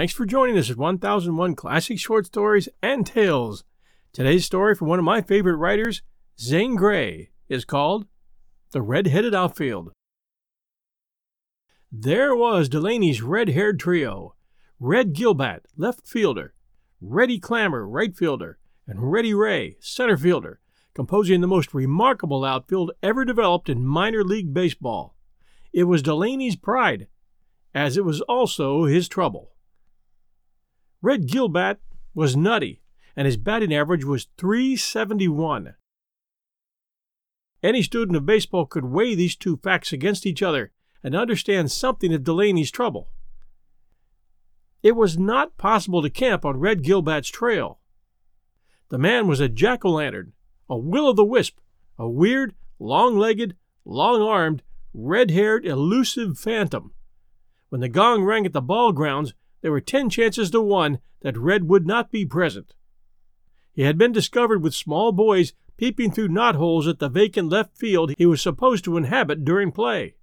Thanks for joining us at 1001 Classic Short Stories and Tales. Today's story from one of my favorite writers, Zane Grey, is called The Red Headed Outfield. There was Delaney's red haired trio Red Gilbat, left fielder, Reddy Clammer, right fielder, and Reddy Ray, center fielder, composing the most remarkable outfield ever developed in minor league baseball. It was Delaney's pride, as it was also his trouble. Red Gilbat was nutty, and his batting average was 371. Any student of baseball could weigh these two facts against each other and understand something of Delaney's trouble. It was not possible to camp on Red Gilbat's trail. The man was a jack o' lantern, a will o' the wisp, a weird, long legged, long armed, red haired, elusive phantom. When the gong rang at the ball grounds, there were ten chances to one that Red would not be present. He had been discovered with small boys peeping through knotholes at the vacant left field he was supposed to inhabit during play.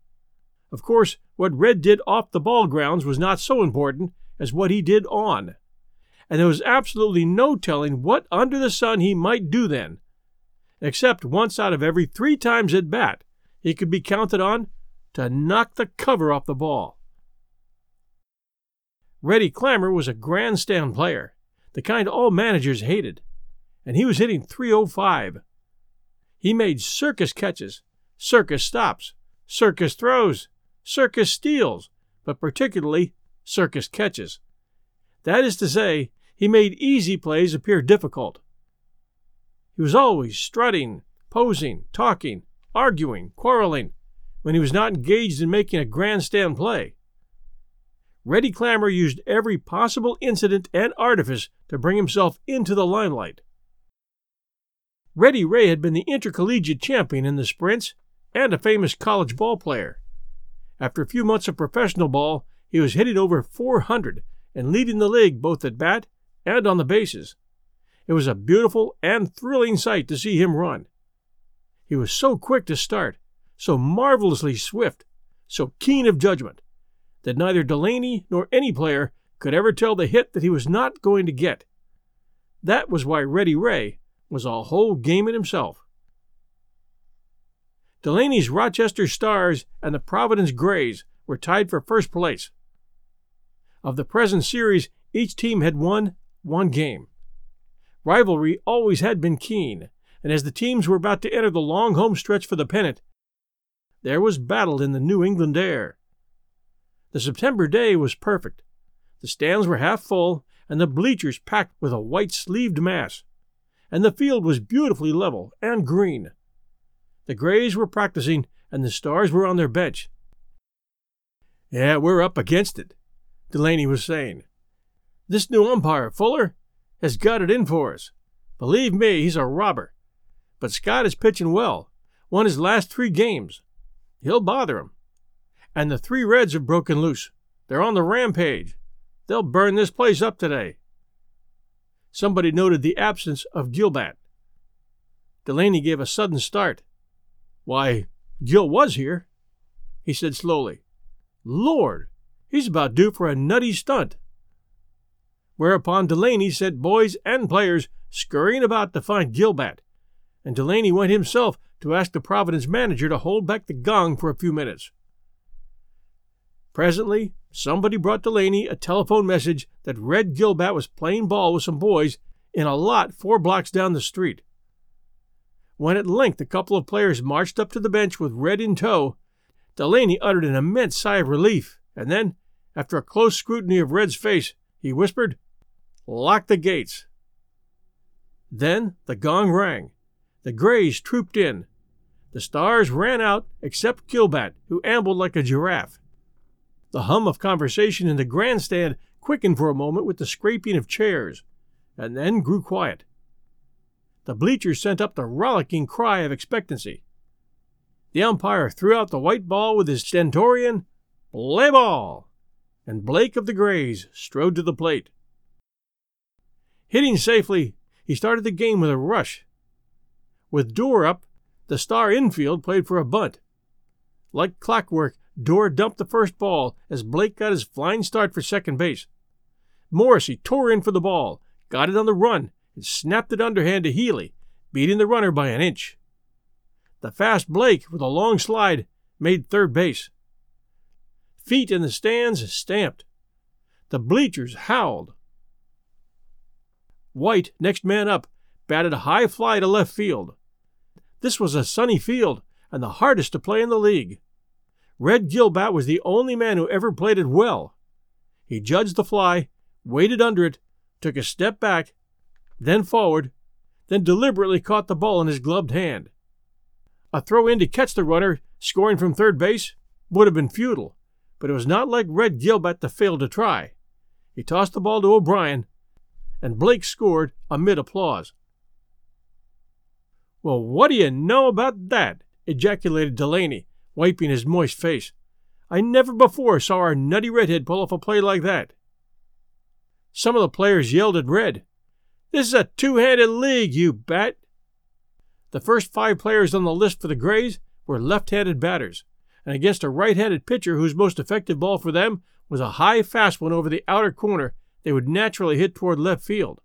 Of course, what Red did off the ball grounds was not so important as what he did on, and there was absolutely no telling what under the sun he might do then, except once out of every three times at bat he could be counted on to knock the cover off the ball. Reddy Clammer was a grandstand player, the kind all managers hated, and he was hitting 305. He made circus catches, circus stops, circus throws, circus steals, but particularly circus catches. That is to say, he made easy plays appear difficult. He was always strutting, posing, talking, arguing, quarreling, when he was not engaged in making a grandstand play. Reddy Clammer used every possible incident and artifice to bring himself into the limelight. Reddy Ray had been the intercollegiate champion in the sprints and a famous college ball player. After a few months of professional ball, he was hitting over 400 and leading the league both at bat and on the bases. It was a beautiful and thrilling sight to see him run. He was so quick to start, so marvelously swift, so keen of judgment, that neither Delaney nor any player could ever tell the hit that he was not going to get. That was why Reddy Ray was a whole game in himself. Delaney's Rochester Stars and the Providence Grays were tied for first place. Of the present series, each team had won one game. Rivalry always had been keen, and as the teams were about to enter the long home stretch for the pennant, there was battle in the New England air. The September day was perfect. The stands were half full, and the bleachers packed with a white sleeved mass, and the field was beautifully level and green. The Grays were practicing, and the Stars were on their bench. Yeah, we're up against it, Delaney was saying. This new umpire, Fuller, has got it in for us. Believe me, he's a robber. But Scott is pitching well, won his last three games. He'll bother him. And the three Reds have broken loose. They're on the rampage. They'll burn this place up today. Somebody noted the absence of Gilbat. Delaney gave a sudden start. Why, Gil was here, he said slowly. Lord, he's about due for a nutty stunt. Whereupon Delaney sent boys and players scurrying about to find Gilbat, and Delaney went himself to ask the Providence manager to hold back the gong for a few minutes. Presently, somebody brought Delaney a telephone message that Red Gilbat was playing ball with some boys in a lot four blocks down the street. When at length a couple of players marched up to the bench with Red in tow, Delaney uttered an immense sigh of relief, and then, after a close scrutiny of Red's face, he whispered, Lock the gates. Then the gong rang. The Grays trooped in. The stars ran out, except Gilbat, who ambled like a giraffe. The hum of conversation in the grandstand quickened for a moment with the scraping of chairs, and then grew quiet the bleachers sent up the rollicking cry of expectancy. The umpire threw out the white ball with his stentorian, Play ball! And Blake of the Grays strode to the plate. Hitting safely, he started the game with a rush. With Dorr up, the star infield played for a bunt. Like clockwork, Dorr dumped the first ball as Blake got his flying start for second base. Morrissey tore in for the ball, got it on the run, and snapped it underhand to Healy, beating the runner by an inch. The fast Blake, with a long slide, made third base. Feet in the stands stamped. The bleachers howled. White, next man up, batted a high fly to left field. This was a sunny field and the hardest to play in the league. Red Gilbat was the only man who ever played it well. He judged the fly, waited under it, took a step back, then forward, then deliberately caught the ball in his gloved hand. A throw in to catch the runner, scoring from third base, would have been futile, but it was not like Red Gilbat to fail to try. He tossed the ball to O'Brien, and Blake scored amid applause. Well, what do you know about that? ejaculated Delaney, wiping his moist face. I never before saw our nutty redhead pull off a play like that. Some of the players yelled at Red. This is a two handed league, you bat! The first five players on the list for the Grays were left handed batters, and against a right handed pitcher whose most effective ball for them was a high fast one over the outer corner, they would naturally hit toward left field.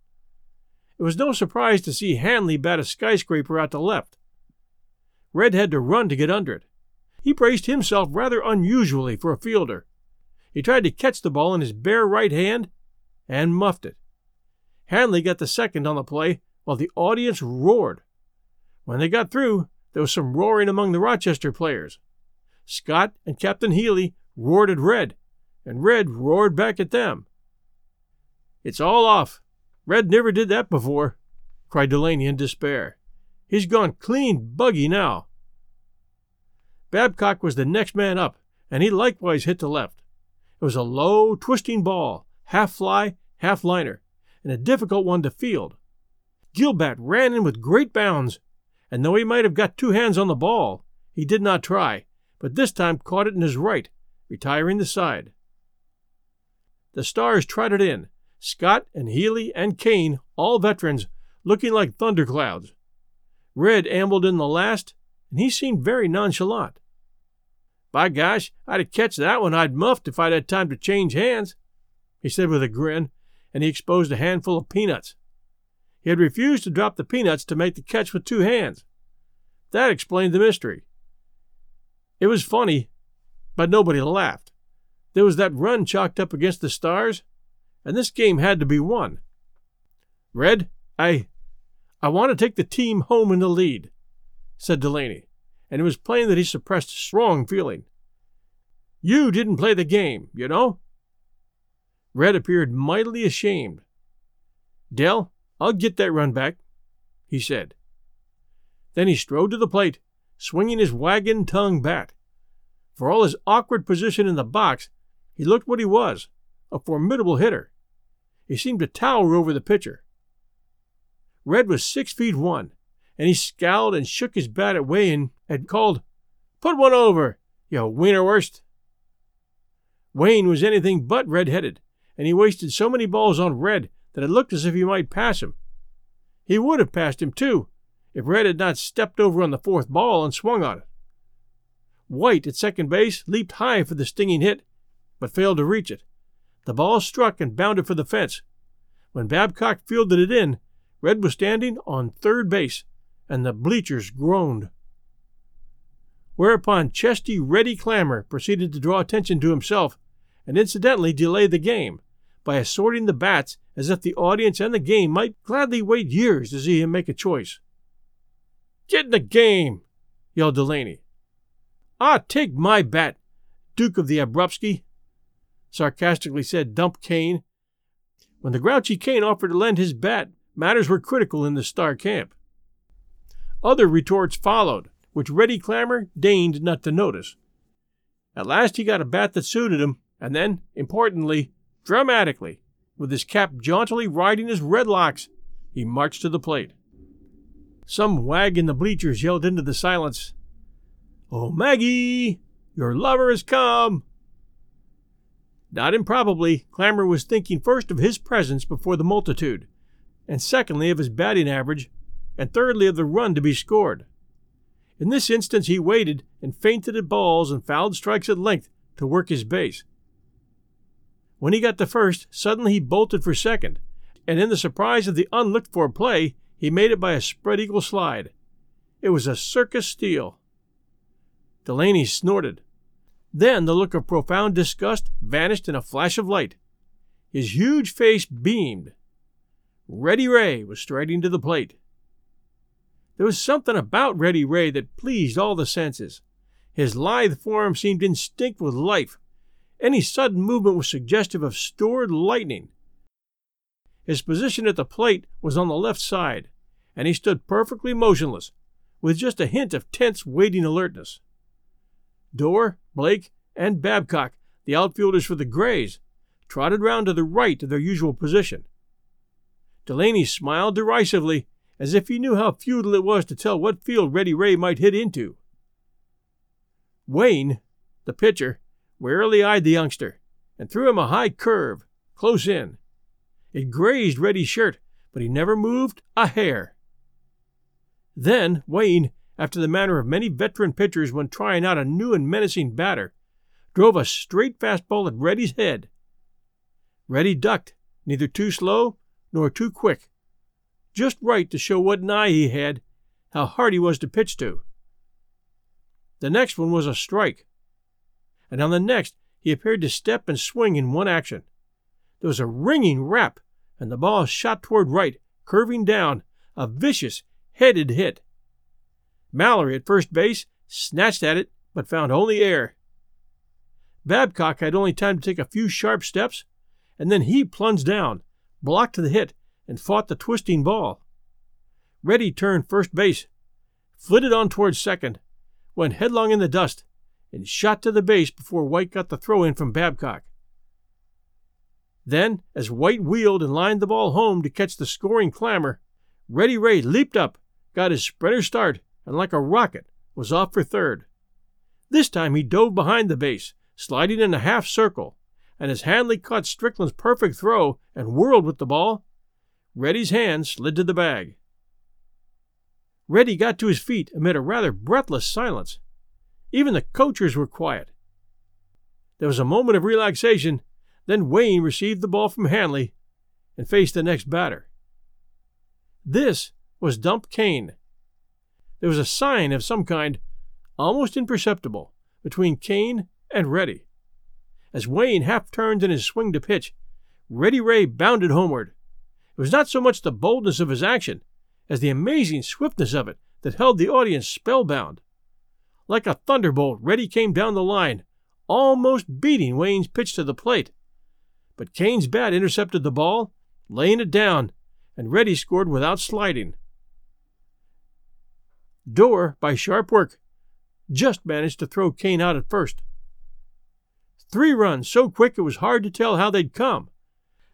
It was no surprise to see Hanley bat a skyscraper out to left. Red had to run to get under it. He braced himself rather unusually for a fielder. He tried to catch the ball in his bare right hand and muffed it. Hanley got the second on the play while the audience roared. When they got through, there was some roaring among the Rochester players. Scott and Captain Healy roared at Red, and Red roared back at them. It's all off, Red never did that before, cried Delaney in despair. He's gone clean buggy now. Babcock was the next man up, and he likewise hit to left. It was a low, twisting ball, half fly, half liner, and a difficult one to field. Gilbat ran in with great bounds, and though he might have got two hands on the ball, he did not try, but this time caught it in his right, retiring the side. The Stars trotted in, Scott and Healy and Kane, all veterans, looking like thunderclouds. Red ambled in the last, and he seemed very nonchalant. By gosh, I'd have catched that one I'd muffed if I'd had time to change hands, he said with a grin, and he exposed a handful of peanuts. He had refused to drop the peanuts to make the catch with two hands. That explained the mystery. It was funny, but nobody laughed. There was that run chalked up against the stars, and this game had to be won. Red, I I want to take the team home in the lead, said Delaney, and it was plain that he suppressed a strong feeling. You didn't play the game, you know. Red appeared mightily ashamed. Dell, I'll get that run back, he said. Then he strode to the plate, swinging his wagon tongue bat. For all his awkward position in the box, he looked what he was a formidable hitter. He seemed to tower over the pitcher. Red was six feet one, and he scowled and shook his bat at Wayne and called, Put one over, you wienerwurst. Wayne was anything but red-headed, and he wasted so many balls on Red that it looked as if he might pass him. He would have passed him, too, if Red had not stepped over on the fourth ball and swung on it. White at second base leaped high for the stinging hit, but failed to reach it. The ball struck and bounded for the fence. When Babcock fielded it in, Red was standing on third base, and the bleachers groaned. Whereupon chesty Reddy Clammer proceeded to draw attention to himself, and incidentally delay the game, by assorting the bats as if the audience and the game might gladly wait years to see him make a choice. Get in the game! yelled Delaney. Ah, take my bat, Duke of the Abruzzi, sarcastically said Dump Kane. When the grouchy Kane offered to lend his bat, matters were critical in the Star camp. Other retorts followed, which Reddy Clammer deigned not to notice. At last he got a bat that suited him, and then, importantly, dramatically, with his cap jauntily riding his red locks, he marched to the plate. Some wag in the bleachers yelled into the silence, Oh, Maggie, your lover has come! Not improbably, Clammer was thinking first of his presence before the multitude, and secondly of his batting average, and thirdly of the run to be scored. In this instance, he waited and feinted at balls and fouled strikes at length to work his base. When he got to first, suddenly he bolted for second, and in the surprise of the unlooked for play, he made it by a spread eagle slide. It was a circus steal. Delaney snorted. Then the look of profound disgust vanished in a flash of light. His huge face beamed. Reddy Ray was striding to the plate. There was something about Reddy Ray that pleased all the senses. His lithe form seemed instinct with life. Any sudden movement was suggestive of stored lightning. His position at the plate was on the left side, and he stood perfectly motionless, with just a hint of tense, waiting alertness. Dorr, Blake, and Babcock, the outfielders for the Grays, trotted round to the right of their usual position. Delaney smiled derisively, as if he knew how futile it was to tell what field Reddy Ray might hit into. Wayne, the pitcher, warily eyed the youngster and threw him a high curve, close in. It grazed Reddy's shirt, but he never moved a hair. Then Wayne, after the manner of many veteran pitchers when trying out a new and menacing batter, drove a straight fastball at Reddy's head. Reddy ducked, neither too slow nor too quick. Just right to show what an eye he had, how hard he was to pitch to. The next one was a strike. And on the next, he appeared to step and swing in one action. There was a ringing rap, and the ball shot toward right, curving down, a vicious, headed hit. Mallory at first base snatched at it, but found only air. Babcock had only time to take a few sharp steps, and then he plunged down, blocked the hit, and fought the twisting ball. Reddy turned first base, flitted on towards second, went headlong in the dust, and shot to the base before White got the throw in from Babcock. Then, as White wheeled and lined the ball home to catch the scoring Clammer, Reddy Ray leaped up, got his spreader start, and like a rocket was off for third. This time he dove behind the base, sliding in a half circle, and as Hanley caught Strickland's perfect throw and whirled with the ball, Reddy's hand slid to the bag. Reddy got to his feet amid a rather breathless silence. Even the coachers were quiet. There was a moment of relaxation, then Wayne received the ball from Hanley and faced the next batter. This was Dump Kane. There was a sign of some kind, almost imperceptible, between Kane and Reddy. As Wayne half turned in his swing to pitch, Reddy Ray bounded homeward. It was not so much the boldness of his action as the amazing swiftness of it that held the audience spellbound. Like a thunderbolt, Reddy came down the line, almost beating Wayne's pitch to the plate. But Kane's bat intercepted the ball, laying it down, and Reddy scored without sliding. Dorr, by sharp work, just managed to throw Kane out at first. Three runs so quick it was hard to tell how they'd come.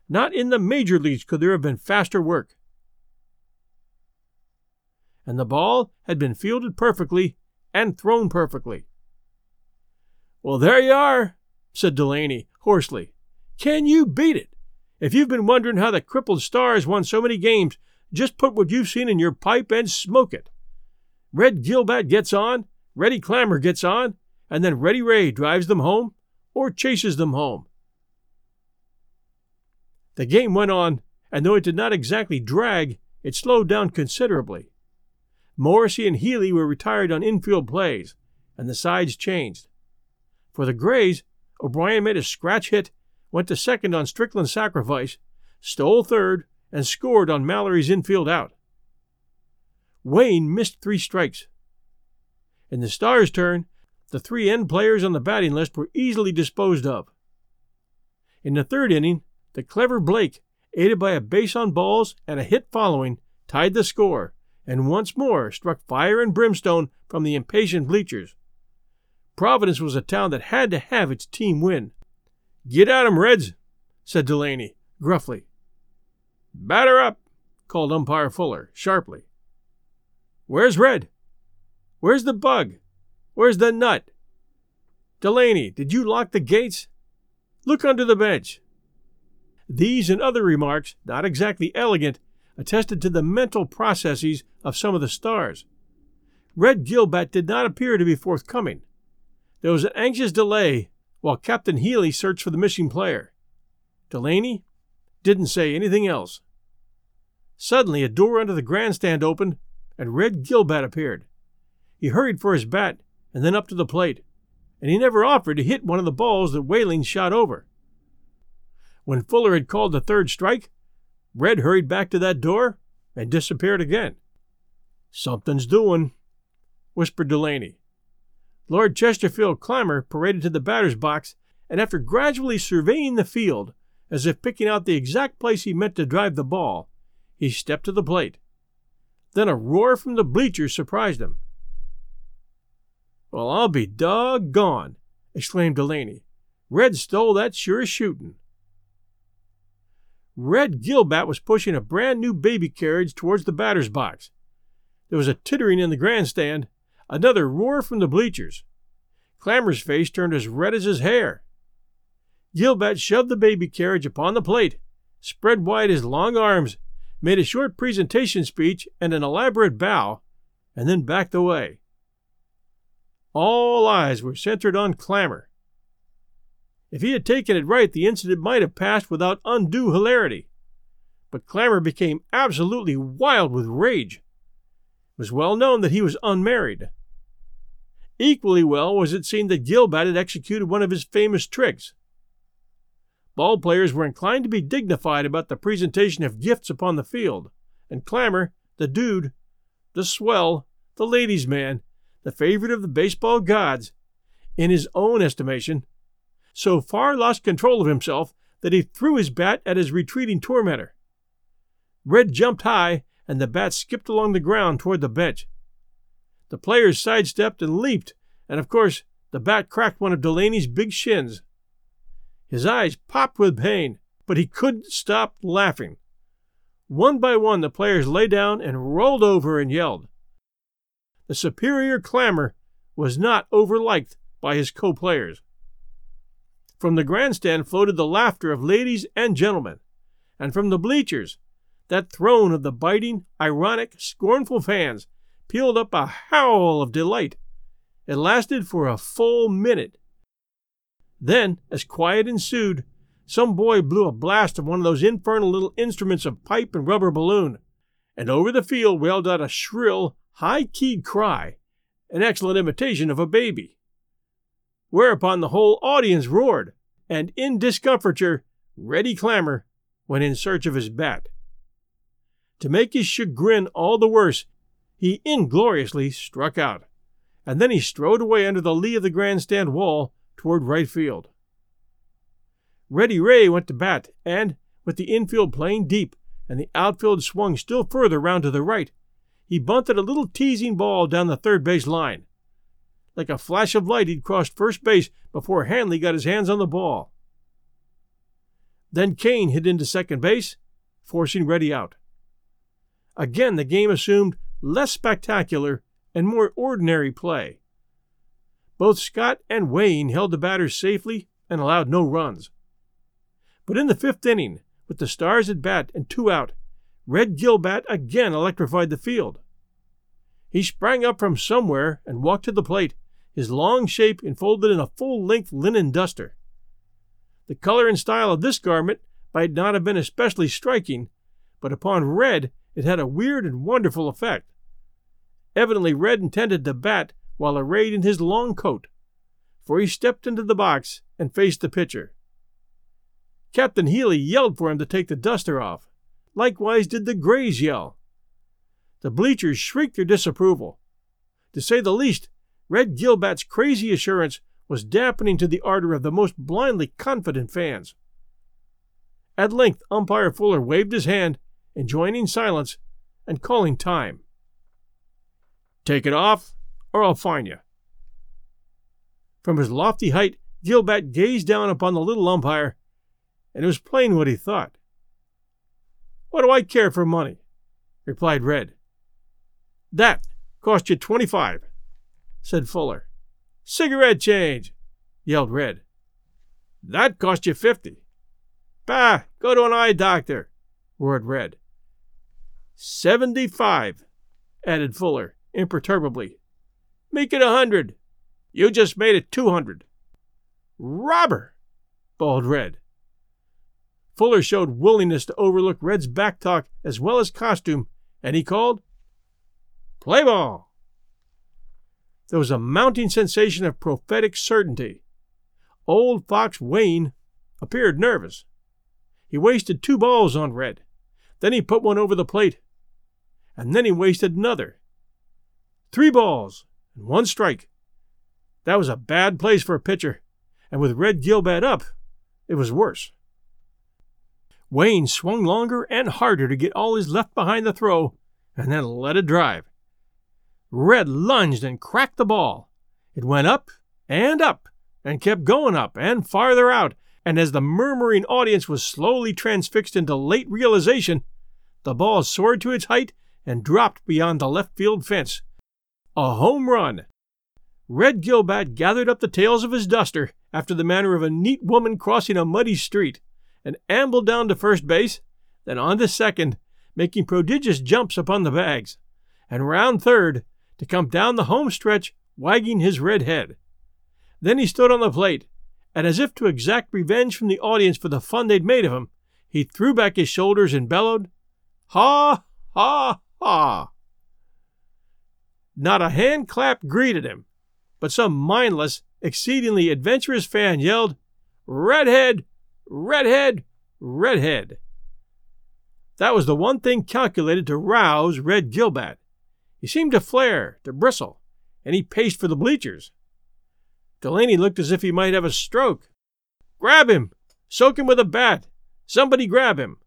Not in the major leagues could there have been faster work. And the ball had been fielded perfectly and thrown perfectly. Well, there you are, said Delaney hoarsely. Can you beat it? If you've been wondering how the crippled Stars won so many games, just put what you've seen in your pipe and smoke it. Red Gilbat gets on, Reddy Clammer gets on, and then Reddy Ray drives them home or chases them home. The game went on, and though it did not exactly drag, it slowed down considerably. Morrissey and Healy were retired on infield plays, and the sides changed. For the Grays, O'Brien made a scratch hit, went to second on Strickland's sacrifice, stole third, and scored on Mallory's infield out. Wayne missed three strikes. In the Stars' turn, the three end players on the batting list were easily disposed of. In the third inning, the clever Blake, aided by a base on balls and a hit following, tied the score and once more struck fire and brimstone from the impatient bleachers. Providence was a town that had to have its team win. Get at 'em, Reds, said Delaney, gruffly. Batter up, called umpire Fuller, sharply. Where's Red? Where's the bug? Where's the nut? Delaney, did you lock the gates? Look under the bench. These and other remarks, not exactly elegant, attested to the mental processes of some of the stars. Red Gilbat did not appear to be forthcoming. There was an anxious delay while Captain Healy searched for the missing player. Delaney didn't say anything else. Suddenly, a door under the grandstand opened, and Red Gilbat appeared. He hurried for his bat and then up to the plate, and he never offered to hit one of the balls that Whalen shot over. When Fuller had called the third strike, Red hurried back to that door and disappeared again. Something's doing, whispered Delaney. Lord Chesterfield Clammer paraded to the batter's box, and after gradually surveying the field, as if picking out the exact place he meant to drive the ball, he stepped to the plate. Then a roar from the bleachers surprised him. Well, I'll be doggone, exclaimed Delaney. Red stole that sure shooting. Red Gilbat was pushing a brand new baby carriage towards the batter's box. There was a tittering in the grandstand, another roar from the bleachers. Clammer's face turned as red as his hair. Gilbat shoved the baby carriage upon the plate, spread wide his long arms, made a short presentation speech and an elaborate bow, and then backed away. All eyes were centered on Clammer. If he had taken it right, the incident might have passed without undue hilarity. But Clammer became absolutely wild with rage. It was well known that he was unmarried. Equally well was it seen that Gilbat had executed one of his famous tricks. Ball players were inclined to be dignified about the presentation of gifts upon the field, and Clammer, the dude, the swell, the ladies' man, the favorite of the baseball gods, in his own estimation, so far lost control of himself that he threw his bat at his retreating tormentor. Red jumped high, and the bat skipped along the ground toward the bench. The players sidestepped and leaped, and of course, the bat cracked one of Delaney's big shins. His eyes popped with pain, but he couldn't stop laughing. One by one, the players lay down and rolled over and yelled. The superior Clammer was not overliked by his co players. From the grandstand floated the laughter of ladies and gentlemen, and from the bleachers, that throne of the biting, ironic, scornful fans pealed up a howl of delight. It lasted for a full minute. Then, as quiet ensued, some boy blew a blast of one of those infernal little instruments of pipe and rubber balloon, and over the field wailed out a shrill, high keyed cry, an excellent imitation of a baby. Whereupon the whole audience roared, and in discomfiture, Reddy Clammer went in search of his bat. To make his chagrin all the worse, he ingloriously struck out and then he strode away under the lee of the grandstand wall toward right field. Reddy Ray went to bat, and, with the infield playing deep and the outfield swung still further round to the right, he bunted a little teasing ball down the third base line. Like a flash of light, he'd crossed first base before Hanley got his hands on the ball. Then Kane hit into second base, forcing Reddy out. Again, the game assumed less spectacular and more ordinary play. Both Scott and Wayne held the batters safely and allowed no runs. But in the fifth inning, with the Stars at bat and two out, Red Gilbat again electrified the field. He sprang up from somewhere and walked to the plate, his long shape enfolded in a full length linen duster. The color and style of this garment might not have been especially striking, but upon Red it had a weird and wonderful effect. Evidently, Red intended to bat while arrayed in his long coat, for he stepped into the box and faced the pitcher. Captain Healy yelled for him to take the duster off. Likewise did the Grays yell. The bleachers shrieked their disapproval. To say the least, Red Gilbat's crazy assurance was dampening to the ardor of the most blindly confident fans. At length, umpire Fuller waved his hand, enjoining silence and calling time. Take it off, or I'll fine you. From his lofty height, Gilbat gazed down upon the little umpire, and it was plain what he thought. What do I care for money? replied Red. That cost you twenty-five, said Fuller. Cigarette change, yelled Red. That cost you fifty. Bah, go to an eye doctor, roared Red. Seventy-five, added Fuller imperturbably. Make it a hundred. You just made it two hundred. Robber! bawled Red. Fuller showed willingness to overlook Red's back talk as well as costume, and he called, Play ball! There was a mounting sensation of prophetic certainty. Old Fox Wayne appeared nervous. He wasted two balls on Red. Then he put one over the plate. And then he wasted another. Three balls and one strike. That was a bad place for a pitcher, and with Red Gilbat up, it was worse. Wayne swung longer and harder to get all his left behind the throw, and then let it drive. Red lunged and cracked the ball. It went up and up, and kept going up and farther out, and as the murmuring audience was slowly transfixed into late realization, the ball soared to its height and dropped beyond the left field fence. A home run! Red Gilbat gathered up the tails of his duster after the manner of a neat woman crossing a muddy street and ambled down to first base, then on to second, making prodigious jumps upon the bags, and round third to come down the home stretch wagging his red head. Then he stood on the plate, and as if to exact revenge from the audience for the fun they'd made of him, he threw back his shoulders and bellowed, Ha! Ha! Ha! Not a hand clap greeted him, but some mindless, exceedingly adventurous fan yelled, Redhead! Redhead! Redhead! That was the one thing calculated to rouse Red Gilbat. He seemed to flare, to bristle, and he paced for the bleachers. Delaney looked as if he might have a stroke. Grab him! Soak him with a bat! Somebody grab him!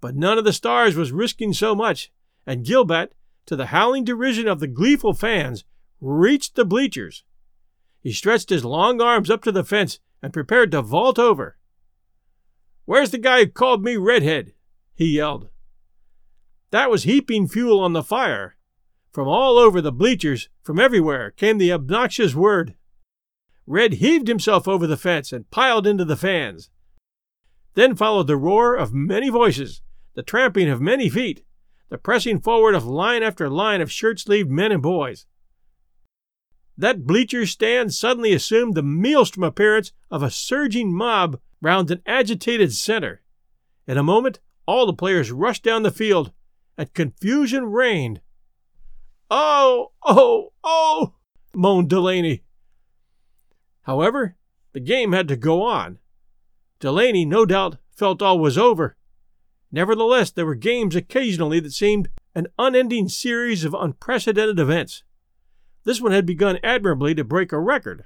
But none of the stars was risking so much, and Gilbat, to the howling derision of the gleeful fans, reached the bleachers. He stretched his long arms up to the fence and prepared to vault over. Where's the guy who called me redhead? he yelled. That was heaping fuel on the fire. From all over the bleachers, from everywhere, came the obnoxious word. Red heaved himself over the fence and piled into the fans. Then followed the roar of many voices, the tramping of many feet, the pressing forward of line after line of shirt sleeved men and boys. That bleacher stand suddenly assumed the maelstrom appearance of a surging mob round an agitated center. In a moment, all the players rushed down the field, and confusion reigned. Oh, oh, oh, moaned Delaney. However, the game had to go on. Delaney no doubt felt all was over. Nevertheless, there were games occasionally that seemed an unending series of unprecedented events. This one had begun admirably to break a record.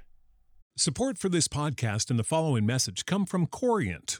Support for this podcast and the following message come from Corient.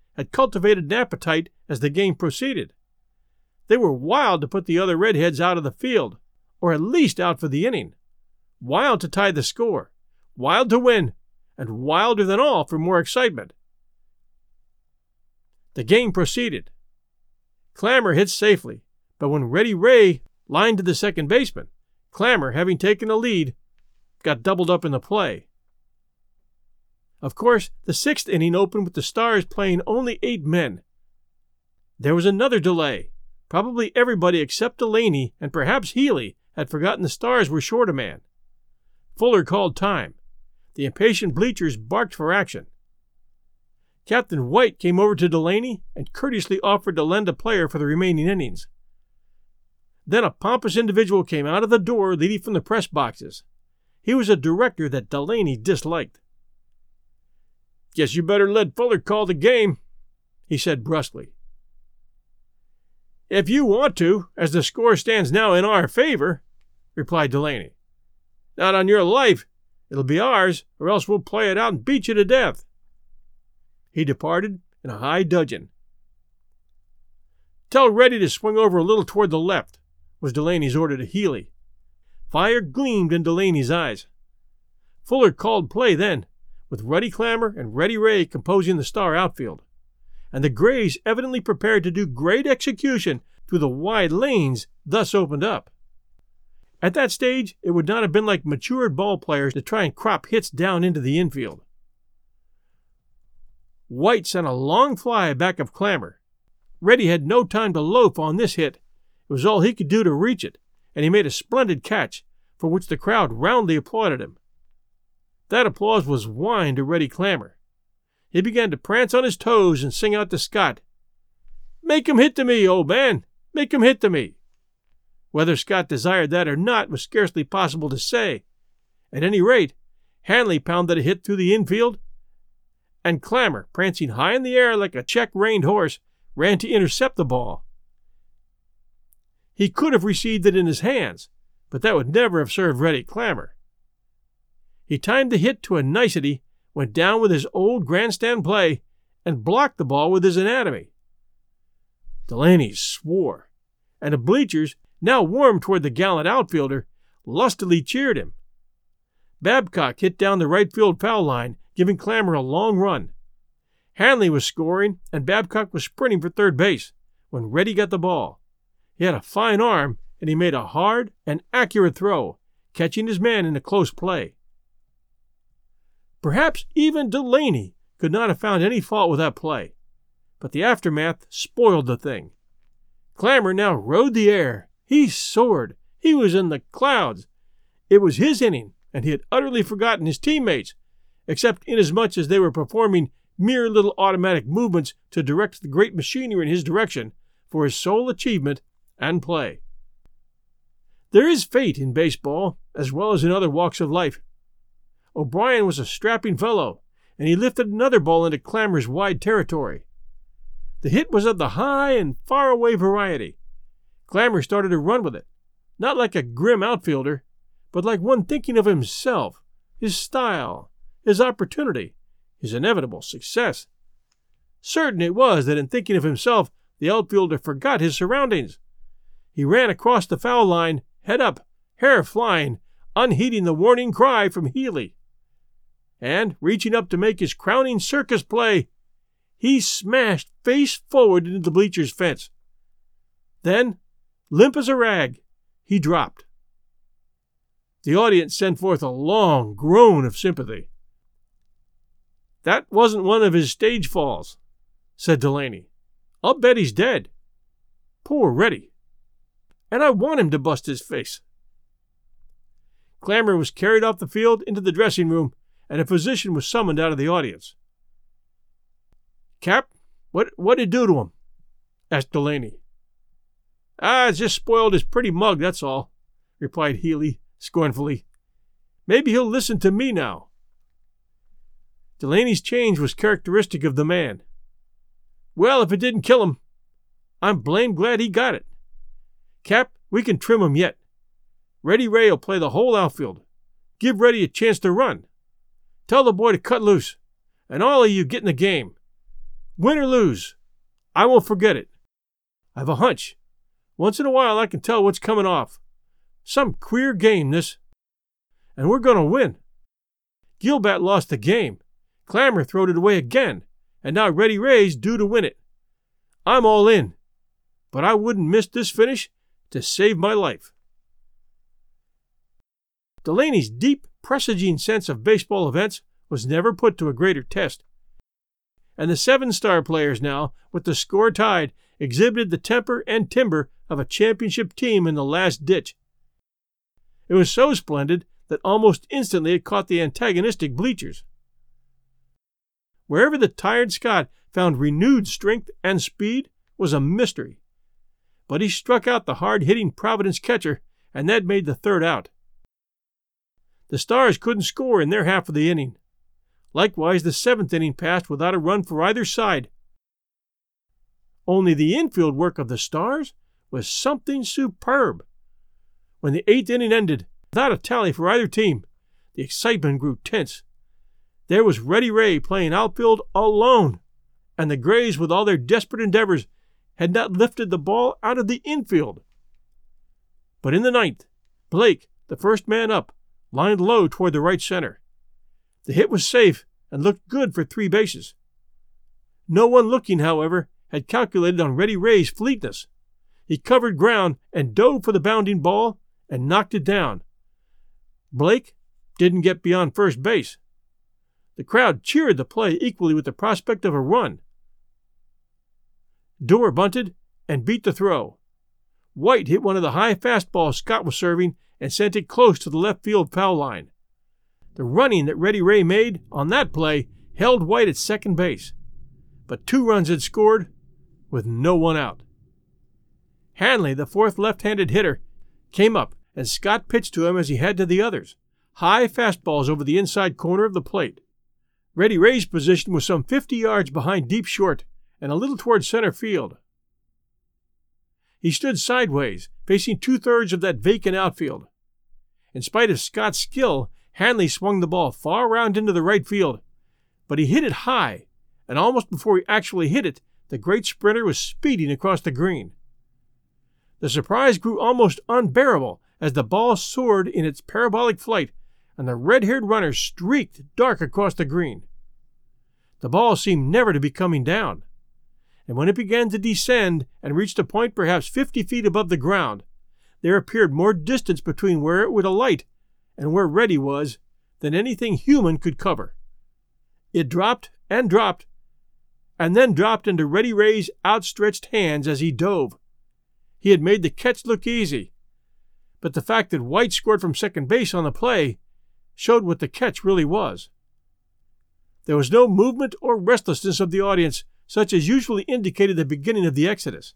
had cultivated an appetite as the game proceeded. They were wild to put the other redheads out of the field, or at least out for the inning, wild to tie the score, wild to win, and wilder than all for more excitement. The game proceeded. Clammer hit safely, but when Reddy Ray lined to the second baseman, Clammer, having taken the lead, got doubled up in the play. Of course, the sixth inning opened with the Stars playing only eight men. There was another delay. Probably everybody except Delaney and perhaps Healy had forgotten the Stars were short a man. Fuller called time. The impatient bleachers barked for action. Captain White came over to Delaney and courteously offered to lend a player for the remaining innings. Then a pompous individual came out of the door leading from the press boxes. He was a director that Delaney disliked. Guess you better let Fuller call the game, he said brusquely. If you want to, as the score stands now in our favor, replied Delaney. Not on your life. It'll be ours, or else we'll play it out and beat you to death. He departed in a high dudgeon. Tell Reddy to swing over a little toward the left, was Delaney's order to Healy. Fire gleamed in Delaney's eyes. Fuller called play then, with Reddy Clammer and Reddy Ray composing the star outfield and the Grays evidently prepared to do great execution through the wide lanes thus opened up. At that stage, it would not have been like matured ball players to try and crop hits down into the infield. White sent a long fly back of Clammer. Reddy had no time to loaf on this hit. It was all he could do to reach it, and he made a splendid catch, for which the crowd roundly applauded him. That applause was wine to Reddy Clammer he began to prance on his toes and sing out to Scott, Make him hit to me, old man! Make him hit to me! Whether Scott desired that or not was scarcely possible to say. At any rate, Hanley pounded a hit through the infield, and Clammer, prancing high in the air like a check reined horse, ran to intercept the ball. He could have received it in his hands, but that would never have served Reddy Clammer. He timed the hit to a nicety went down with his old grandstand play and blocked the ball with his anatomy. Delaney swore, and the bleachers, now warm toward the gallant outfielder, lustily cheered him. Babcock hit down the right field foul line, giving Clammer a long run. Hanley was scoring, and Babcock was sprinting for third base when Reddy got the ball. He had a fine arm, and he made a hard and accurate throw, catching his man in a close play. Perhaps even Delaney could not have found any fault with that play, but the aftermath spoiled the thing. Clammer now rode the air. He soared. He was in the clouds. It was his inning, and he had utterly forgotten his teammates, except inasmuch as they were performing mere little automatic movements to direct the great machinery in his direction for his sole achievement and play. There is fate in baseball, as well as in other walks of life. O'Brien was a strapping fellow, and he lifted another ball into Clammer's wide territory. The hit was of the high and far away variety. Clammer started to run with it, not like a grim outfielder, but like one thinking of himself, his style, his opportunity, his inevitable success. Certain it was that in thinking of himself, the outfielder forgot his surroundings. He ran across the foul line, head up, hair flying, unheeding the warning cry from Healy and, reaching up to make his crowning circus play, he smashed face forward into the bleacher's fence. Then, limp as a rag, he dropped. The audience sent forth a long groan of sympathy. That wasn't one of his stage falls, said Delaney. I'll bet he's dead. Poor Reddy. And I want him to bust his face. Clammer was carried off the field into the dressing room and a physician was summoned out of the audience. Cap, what what'd it do to him? asked Delaney. Ah, it's just spoiled his pretty mug, that's all, replied Healy scornfully. Maybe he'll listen to me now. Delaney's change was characteristic of the man. Well, if it didn't kill him, I'm blamed glad he got it. Cap, we can trim him yet. Reddy Ray will play the whole outfield. Give Reddy a chance to run. Tell the boy to cut loose, and all of you get in the game. Win or lose, I won't forget it. I've a hunch. Once in a while, I can tell what's coming off. Some queer game, this. And we're going to win. Gilbat lost the game. Clammer throwed it away again, and now Reddy Ray's due to win it. I'm all in, but I wouldn't miss this finish to save my life. Delaney's deep, presaging sense of baseball events was never put to a greater test. And the seven star players now, with the score tied, exhibited the temper and timber of a championship team in the last ditch. It was so splendid that almost instantly it caught the antagonistic bleachers. Wherever the tired Scott found renewed strength and speed was a mystery. But he struck out the hard hitting Providence catcher, and that made the third out. The Stars couldn't score in their half of the inning. Likewise, the seventh inning passed without a run for either side. Only the infield work of the Stars was something superb. When the eighth inning ended, without a tally for either team, the excitement grew tense. There was Reddy Ray playing outfield alone, and the Grays, with all their desperate endeavors, had not lifted the ball out of the infield. But in the ninth, Blake, the first man up, lined low toward the right center. The hit was safe and looked good for three bases. No one looking, however, had calculated on Reddy Ray's fleetness. He covered ground and dove for the bounding ball and knocked it down. Blake didn't get beyond first base. The crowd cheered the play equally with the prospect of a run. Doerr bunted and beat the throw. White hit one of the high fastballs Scott was serving and sent it close to the left field foul line. The running that Reddy Ray made on that play held White at second base, but two runs had scored with no one out. Hanley, the fourth left handed hitter, came up and Scott pitched to him as he had to the others high fastballs over the inside corner of the plate. Reddy Ray's position was some 50 yards behind deep short and a little toward center field. He stood sideways, facing two thirds of that vacant outfield. In spite of Scott's skill, Hanley swung the ball far round into the right field, but he hit it high, and almost before he actually hit it, the great sprinter was speeding across the green. The surprise grew almost unbearable as the ball soared in its parabolic flight and the red haired runner streaked dark across the green. The ball seemed never to be coming down and when it began to descend and reached a point perhaps fifty feet above the ground, there appeared more distance between where it would alight and where Reddy was than anything human could cover. It dropped and dropped, and then dropped into Reddy Ray's outstretched hands as he dove. He had made the catch look easy, but the fact that White scored from second base on the play showed what the catch really was. There was no movement or restlessness of the audience such as usually indicated the beginning of the Exodus.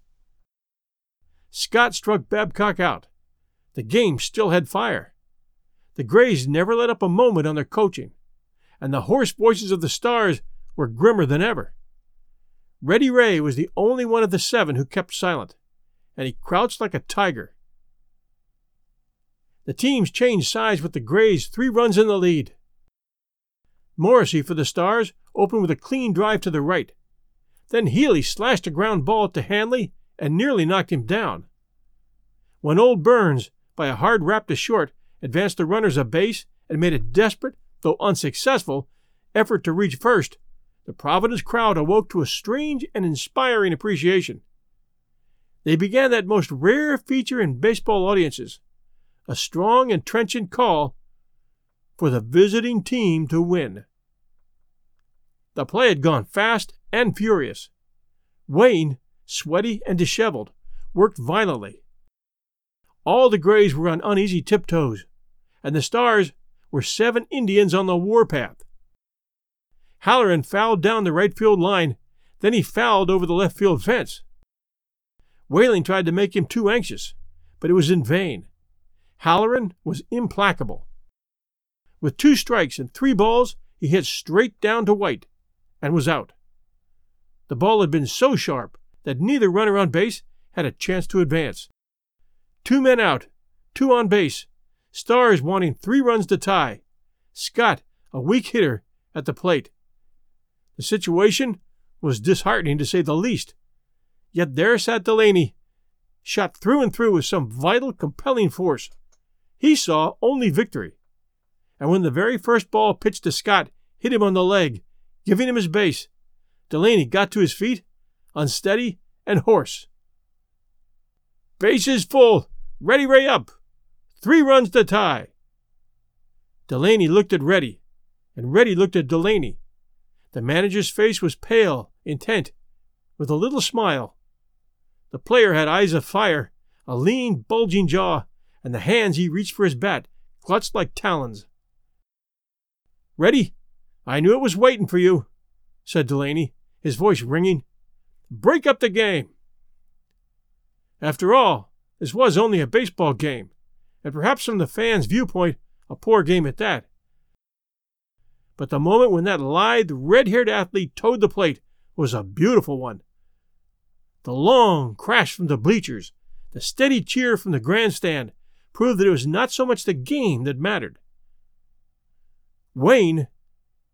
Scott struck Babcock out. The game still had fire. The Grays never let up a moment on their coaching, and the hoarse voices of the Stars were grimmer than ever. Reddy Ray was the only one of the seven who kept silent, and he crouched like a tiger. The teams changed sides with the Grays three runs in the lead. Morrissey for the Stars opened with a clean drive to the right. Then Healy slashed a ground ball to Hanley and nearly knocked him down. When old Burns, by a hard rap to short, advanced the runners a base and made a desperate, though unsuccessful, effort to reach first, the Providence crowd awoke to a strange and inspiring appreciation. They began that most rare feature in baseball audiences a strong and trenchant call for the visiting team to win. The play had gone fast and furious. Wayne, sweaty and disheveled, worked violently. All the Grays were on uneasy tiptoes, and the Stars were seven Indians on the warpath. Halloran fouled down the right field line, then he fouled over the left field fence. Whaling tried to make him too anxious, but it was in vain. Halloran was implacable. With two strikes and three balls, he hit straight down to White, and was out. The ball had been so sharp that neither runner on base had a chance to advance. Two men out, two on base, Stars wanting three runs to tie, Scott, a weak hitter, at the plate. The situation was disheartening to say the least. Yet there sat Delaney, shot through and through with some vital, compelling force. He saw only victory. And when the very first ball pitched to Scott hit him on the leg, giving him his base. Delaney got to his feet, unsteady and hoarse. Bases full. Reddy Ray up. Three runs to tie. Delaney looked at Reddy, and Reddy looked at Delaney. The manager's face was pale, intent, with a little smile. The player had eyes of fire, a lean, bulging jaw, and the hands he reached for his bat clutched like talons. Reddy? I knew it was waiting for you, said Delaney, his voice ringing. Break up the game. After all, this was only a baseball game, and perhaps from the fans' viewpoint, a poor game at that. But the moment when that lithe, red haired athlete toed the plate was a beautiful one. The long crash from the bleachers, the steady cheer from the grandstand proved that it was not so much the game that mattered. Wayne,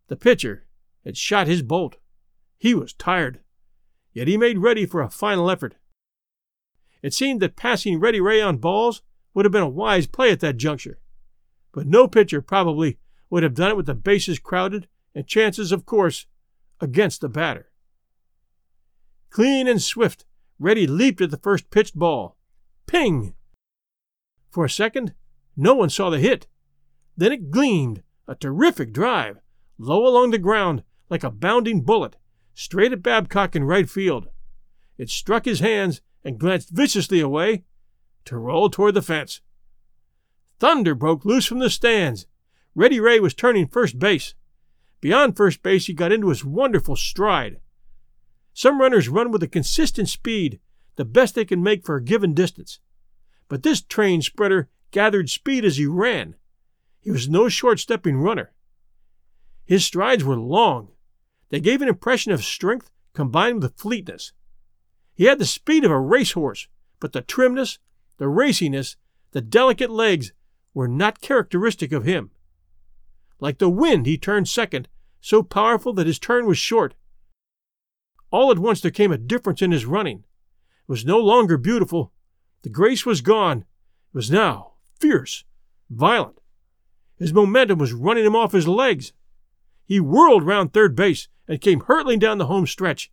the pitcher, had shot his bolt. He was tired, yet he made ready for a final effort. It seemed that passing Reddy Ray on balls would have been a wise play at that juncture, but no pitcher probably would have done it with the bases crowded and chances, of course, against the batter. Clean and swift, Ready leaped at the first pitched ball. Ping! For a second, no one saw the hit. Then it gleamed, a terrific drive, low along the ground like a bounding bullet, straight at Babcock in right field. It struck his hands and glanced viciously away to roll toward the fence. Thunder broke loose from the stands. Reddy Ray was turning first base. Beyond first base, he got into his wonderful stride. Some runners run with a consistent speed, the best they can make for a given distance. But this train spreader gathered speed as he ran. He was no short stepping runner. His strides were long. They gave an impression of strength combined with fleetness. He had the speed of a racehorse, but the trimness, the raciness, the delicate legs were not characteristic of him. Like the wind, he turned second, so powerful that his turn was short. All at once there came a difference in his running. It was no longer beautiful. The grace was gone. It was now fierce, violent. His momentum was running him off his legs. He whirled round third base and came hurtling down the home stretch.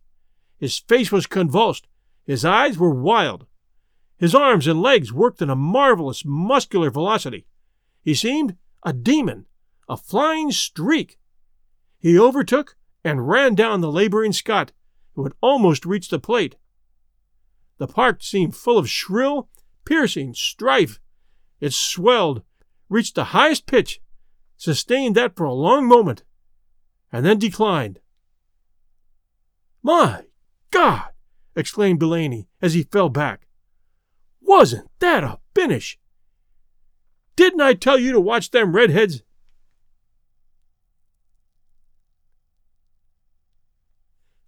His face was convulsed. His eyes were wild. His arms and legs worked in a marvelous muscular velocity. He seemed a demon, a flying streak. He overtook and ran down the laboring Scott, who had almost reached the plate. The park seemed full of shrill, piercing strife. It swelled, reached the highest pitch, sustained that for a long moment, and then declined. My God! exclaimed Delaney as he fell back. Wasn't that a finish? Didn't I tell you to watch them redheads?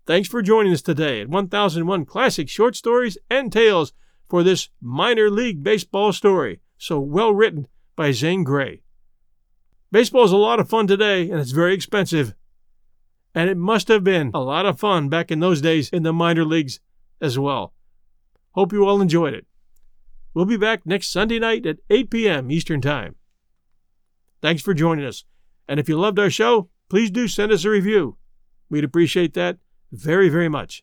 Thanks for joining us today at 1001 Classic Short Stories and Tales for this minor league baseball story, so well written by Zane Grey. Baseball is a lot of fun today, and it's very expensive. And it must have been a lot of fun back in those days in the minor leagues as well. Hope you all enjoyed it. We'll be back next Sunday night at 8 p.m. Eastern Time. Thanks for joining us. And if you loved our show, please do send us a review. We'd appreciate that very, very much.